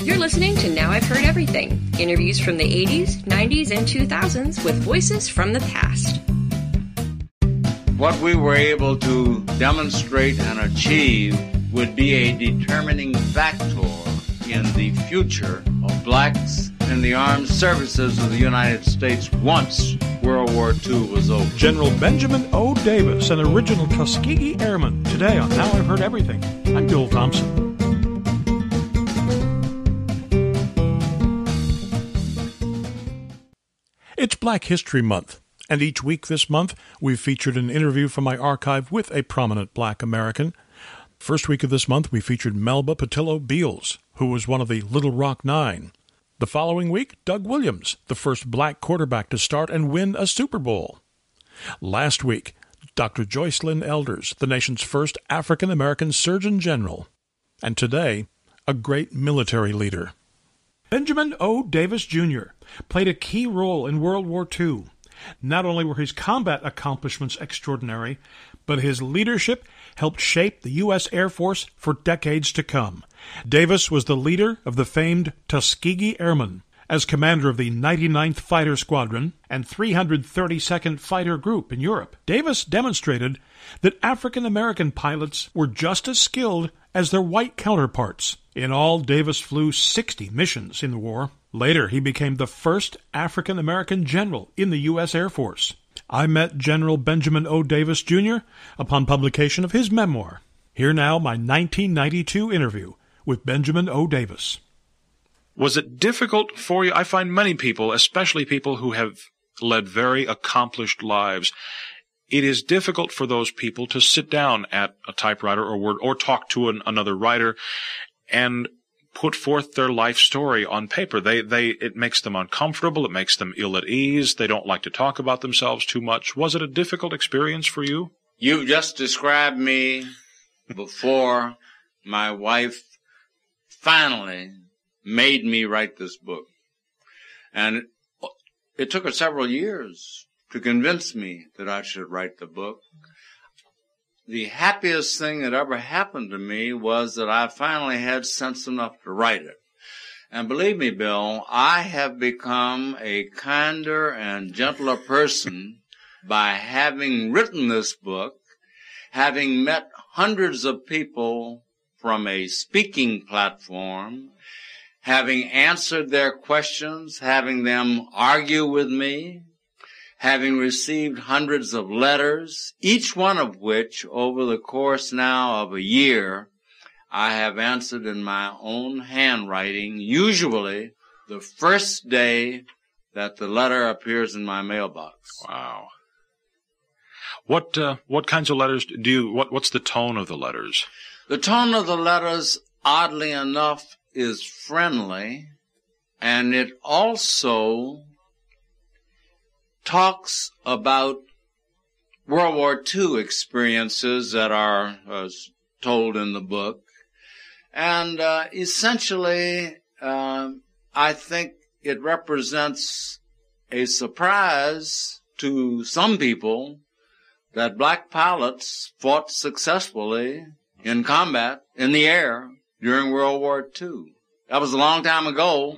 You're listening to Now I've Heard Everything interviews from the 80s, 90s, and 2000s with voices from the past. What we were able to demonstrate and achieve would be a determining factor in the future of blacks in the armed services of the United States once World War II was over. General Benjamin O. Davis, an original Tuskegee Airman, today on Now I've Heard Everything. I'm Bill Thompson. Black History Month, and each week this month we've featured an interview from my archive with a prominent black American. First week of this month we featured Melba Pattillo Beals, who was one of the Little Rock Nine. The following week, Doug Williams, the first black quarterback to start and win a Super Bowl. Last week, Dr. Joycelyn Elders, the nation's first African American Surgeon General. And today, a great military leader. Benjamin O. Davis, Jr. played a key role in World War II. Not only were his combat accomplishments extraordinary, but his leadership helped shape the U.S. Air Force for decades to come. Davis was the leader of the famed Tuskegee Airmen. As commander of the 99th Fighter Squadron and 332nd Fighter Group in Europe, Davis demonstrated that African American pilots were just as skilled as their white counterparts. In all, Davis flew 60 missions in the war. Later, he became the first African American general in the U.S. Air Force. I met General Benjamin O. Davis, Jr. upon publication of his memoir. Here now, my 1992 interview with Benjamin O. Davis. Was it difficult for you? I find many people, especially people who have led very accomplished lives, it is difficult for those people to sit down at a typewriter or word or talk to an, another writer and put forth their life story on paper. They, they, it makes them uncomfortable. It makes them ill at ease. They don't like to talk about themselves too much. Was it a difficult experience for you? You've just described me before my wife finally made me write this book. And it took her several years to convince me that I should write the book. The happiest thing that ever happened to me was that I finally had sense enough to write it. And believe me, Bill, I have become a kinder and gentler person by having written this book, having met hundreds of people from a speaking platform, having answered their questions, having them argue with me, having received hundreds of letters, each one of which over the course now of a year, I have answered in my own handwriting, usually the first day that the letter appears in my mailbox. Wow. What uh, what kinds of letters do you? What what's the tone of the letters? The tone of the letters, oddly enough, is friendly, and it also talks about World War II experiences that are uh, told in the book. And uh, essentially, uh, I think it represents a surprise to some people that black pilots fought successfully in combat in the air during World War II. That was a long time ago,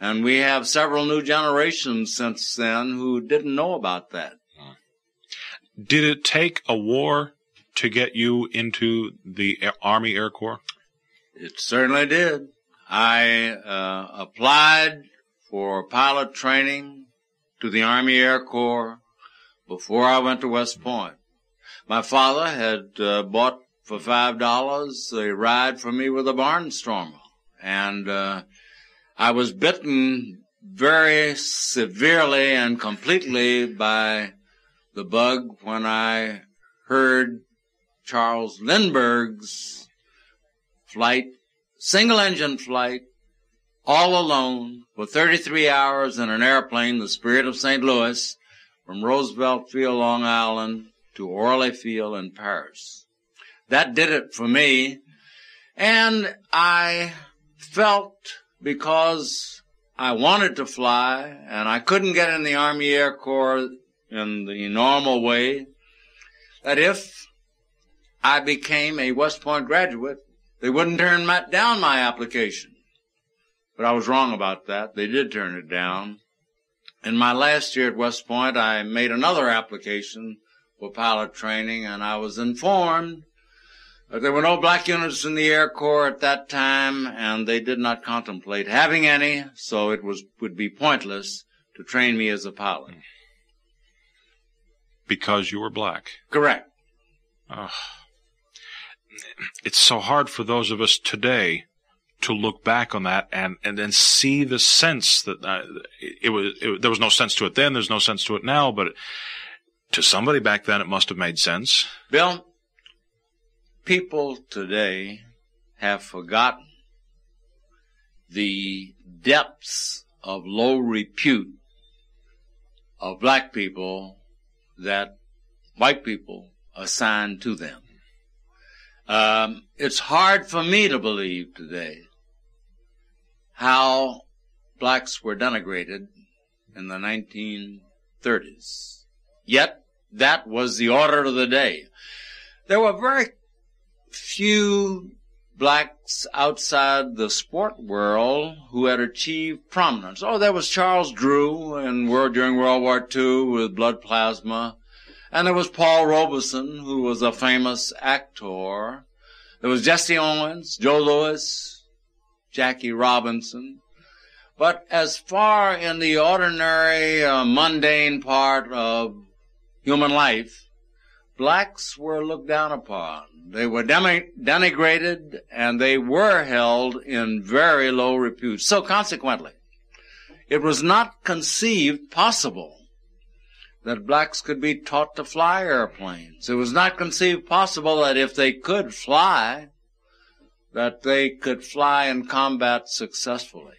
and we have several new generations since then who didn't know about that. Did it take a war to get you into the Army Air Corps? It certainly did. I uh, applied for pilot training to the Army Air Corps before I went to West Point. My father had uh, bought for five dollars a ride for me with a barnstormer, and uh, I was bitten very severely and completely by the bug when I heard Charles Lindbergh's flight, single engine flight, all alone for 33 hours in an airplane, the Spirit of St. Louis, from Roosevelt Field, Long Island to Orly Field in Paris. That did it for me. And I felt because I wanted to fly and I couldn't get in the Army Air Corps in the normal way, that if I became a West Point graduate, they wouldn't turn my, down my application. But I was wrong about that. They did turn it down. In my last year at West Point, I made another application for pilot training, and I was informed there were no black units in the Air Corps at that time, and they did not contemplate having any, so it was would be pointless to train me as a pilot. Because you were black. Correct. Uh, it's so hard for those of us today to look back on that and and then see the sense that uh, it, it, was it, there was no sense to it then there's no sense to it now but to somebody back then it must have made sense bill people today have forgotten the depths of low repute of black people that white people assigned to them um, it's hard for me to believe today how blacks were denigrated in the 1930s. Yet, that was the order of the day. There were very few blacks outside the sport world who had achieved prominence. Oh, there was Charles Drew in world, during World War II with blood plasma. And there was Paul Robeson, who was a famous actor. There was Jesse Owens, Joe Louis, Jackie Robinson. But as far in the ordinary, uh, mundane part of human life, blacks were looked down upon. They were denigrated and they were held in very low repute. So consequently, it was not conceived possible that blacks could be taught to fly airplanes. It was not conceived possible that if they could fly, that they could fly in combat successfully.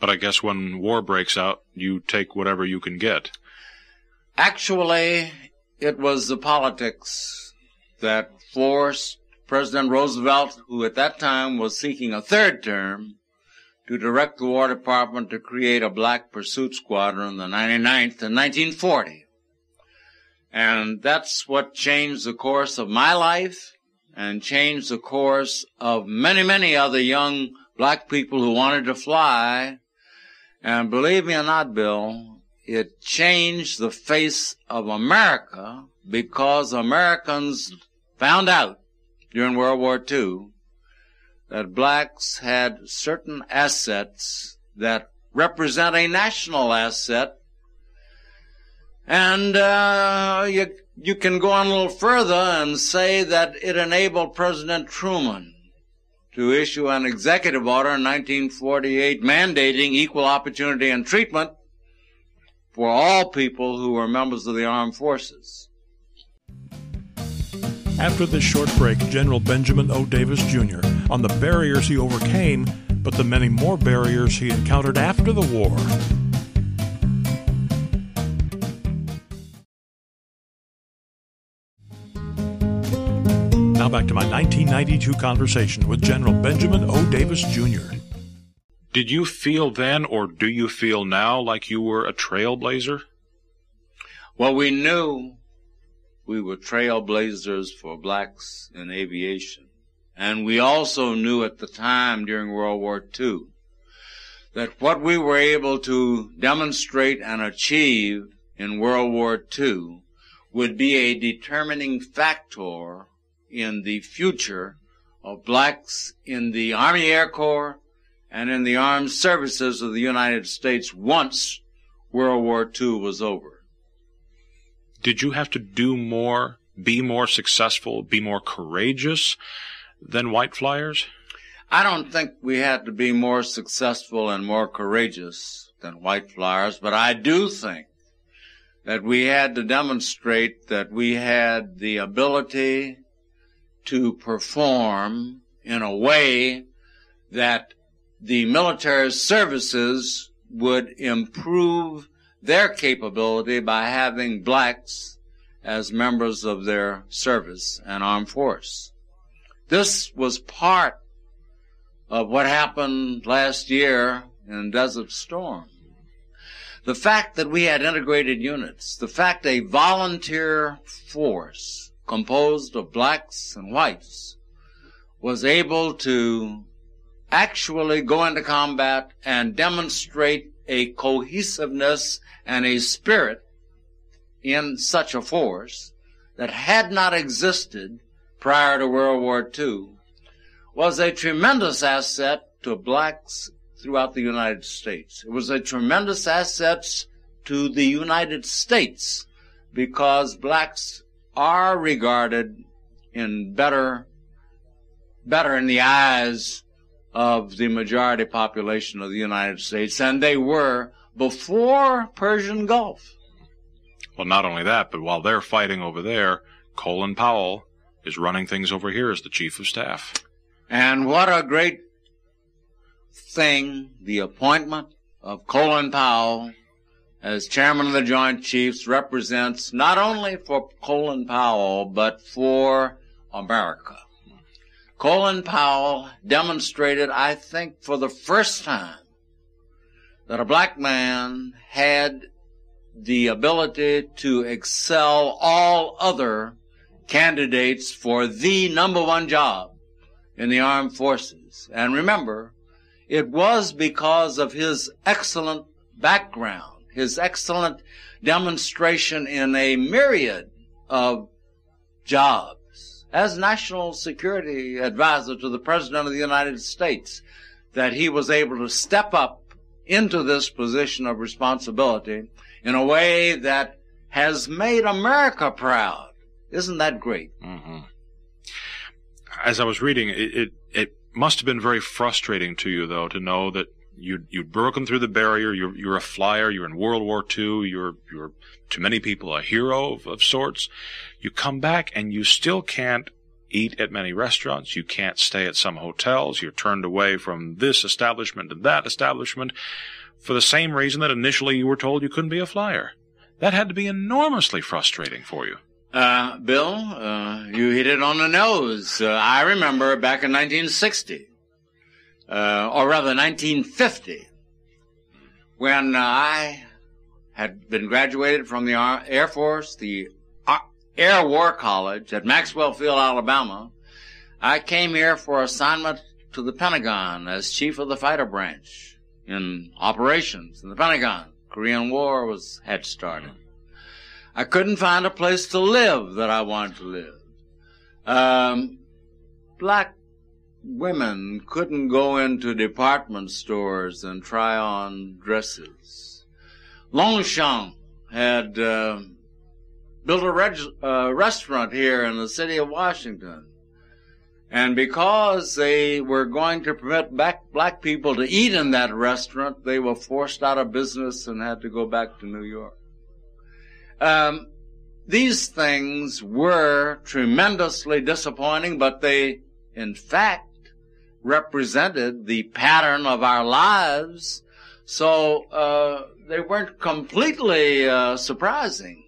But I guess when war breaks out, you take whatever you can get. Actually, it was the politics that forced President Roosevelt, who at that time was seeking a third term, to direct the War Department to create a black pursuit squadron, the 99th, in 1940. And that's what changed the course of my life and changed the course of many, many other young black people who wanted to fly. And believe me or not, Bill, it changed the face of America because Americans found out during World War II that blacks had certain assets that represent a national asset. And uh, you you can go on a little further and say that it enabled President Truman to issue an executive order in 1948 mandating equal opportunity and treatment for all people who were members of the armed forces. After this short break, General Benjamin O. Davis Jr. on the barriers he overcame, but the many more barriers he encountered after the war. Now back to my 1992 conversation with General Benjamin O. Davis Jr. Did you feel then, or do you feel now, like you were a trailblazer? Well, we knew we were trailblazers for blacks in aviation. And we also knew at the time during World War II that what we were able to demonstrate and achieve in World War II would be a determining factor in the future of blacks in the Army Air Corps and in the armed services of the United States once World War II was over. Did you have to do more, be more successful, be more courageous than white flyers? I don't think we had to be more successful and more courageous than white flyers, but I do think that we had to demonstrate that we had the ability to perform in a way that the military services would improve their capability by having blacks as members of their service and armed force. This was part of what happened last year in Desert Storm. The fact that we had integrated units, the fact a volunteer force composed of blacks and whites, was able to actually go into combat and demonstrate a cohesiveness and a spirit in such a force that had not existed prior to World War II was a tremendous asset to blacks throughout the United States. It was a tremendous asset to the United States because blacks are regarded in better, better in the eyes of the majority population of the United States than they were before Persian Gulf. Well, not only that, but while they're fighting over there, Colin Powell is running things over here as the chief of staff. And what a great thing the appointment of Colin Powell as chairman of the Joint Chiefs represents not only for Colin Powell, but for America. Colin Powell demonstrated, I think, for the first time that a black man had the ability to excel all other candidates for the number one job in the armed forces. And remember, it was because of his excellent background, his excellent demonstration in a myriad of jobs as national security advisor to the President of the United States that he was able to step up into this position of responsibility in a way that has made America proud. Isn't that great? Mm-hmm. As I was reading, it, it, it must have been very frustrating to you, though, to know that you you'd broken through the barrier. You're you're a flyer. You're in World War II. You're you're to many people a hero of, of sorts. You come back and you still can't eat at many restaurants. You can't stay at some hotels. You're turned away from this establishment and that establishment for the same reason that initially you were told you couldn't be a flyer. That had to be enormously frustrating for you. Uh, Bill, uh, you hit it on the nose. Uh, I remember back in 1960, uh, or rather 1950, when I had been graduated from the Air Force, the Air War College at Maxwell Field, Alabama. I came here for assignment to the Pentagon as chief of the fighter branch in operations in the Pentagon. Korean War was had started. I couldn't find a place to live that I wanted to live. Um, black women couldn't go into department stores and try on dresses. Longchamp had uh, built a reg- uh, restaurant here in the city of Washington. And because they were going to permit back black people to eat in that restaurant, they were forced out of business and had to go back to New York. Um, these things were tremendously disappointing, but they, in fact, represented the pattern of our lives. So uh, they weren't completely uh, surprising.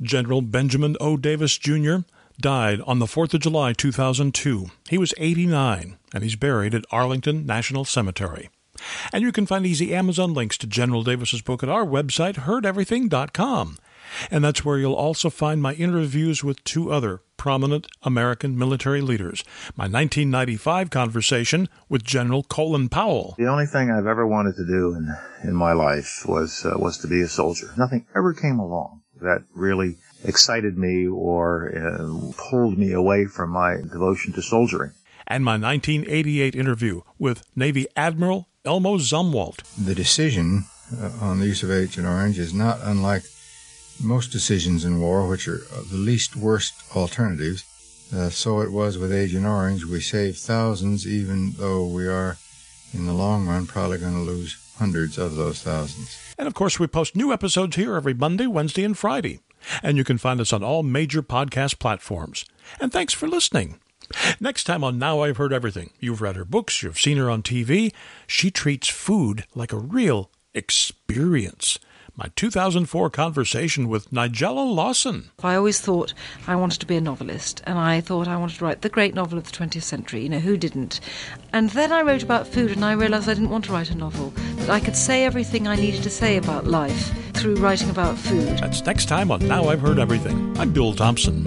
General Benjamin O. Davis, Jr., died on the 4th of July 2002. He was 89, and he's buried at Arlington National Cemetery. And you can find easy Amazon links to General Davis's book at our website, heardeverything.com. And that's where you'll also find my interviews with two other prominent American military leaders. My 1995 conversation with General Colin Powell. The only thing I've ever wanted to do in, in my life was, uh, was to be a soldier. Nothing ever came along that really excited me or uh, pulled me away from my devotion to soldiering. And my 1988 interview with Navy Admiral Elmo Zumwalt. The decision uh, on the use of Agent Orange is not unlike most decisions in war, which are the least worst alternatives. Uh, so it was with Agent Orange. We saved thousands, even though we are, in the long run, probably going to lose hundreds of those thousands. And of course, we post new episodes here every Monday, Wednesday, and Friday. And you can find us on all major podcast platforms. And thanks for listening. Next time on Now I've Heard Everything, you've read her books, you've seen her on TV. She treats food like a real experience my 2004 conversation with Nigella Lawson. I always thought I wanted to be a novelist, and I thought I wanted to write the great novel of the 20th century. You know, who didn't? And then I wrote about food, and I realised I didn't want to write a novel, that I could say everything I needed to say about life through writing about food. That's next time on Now I've Heard Everything. I'm Bill Thompson.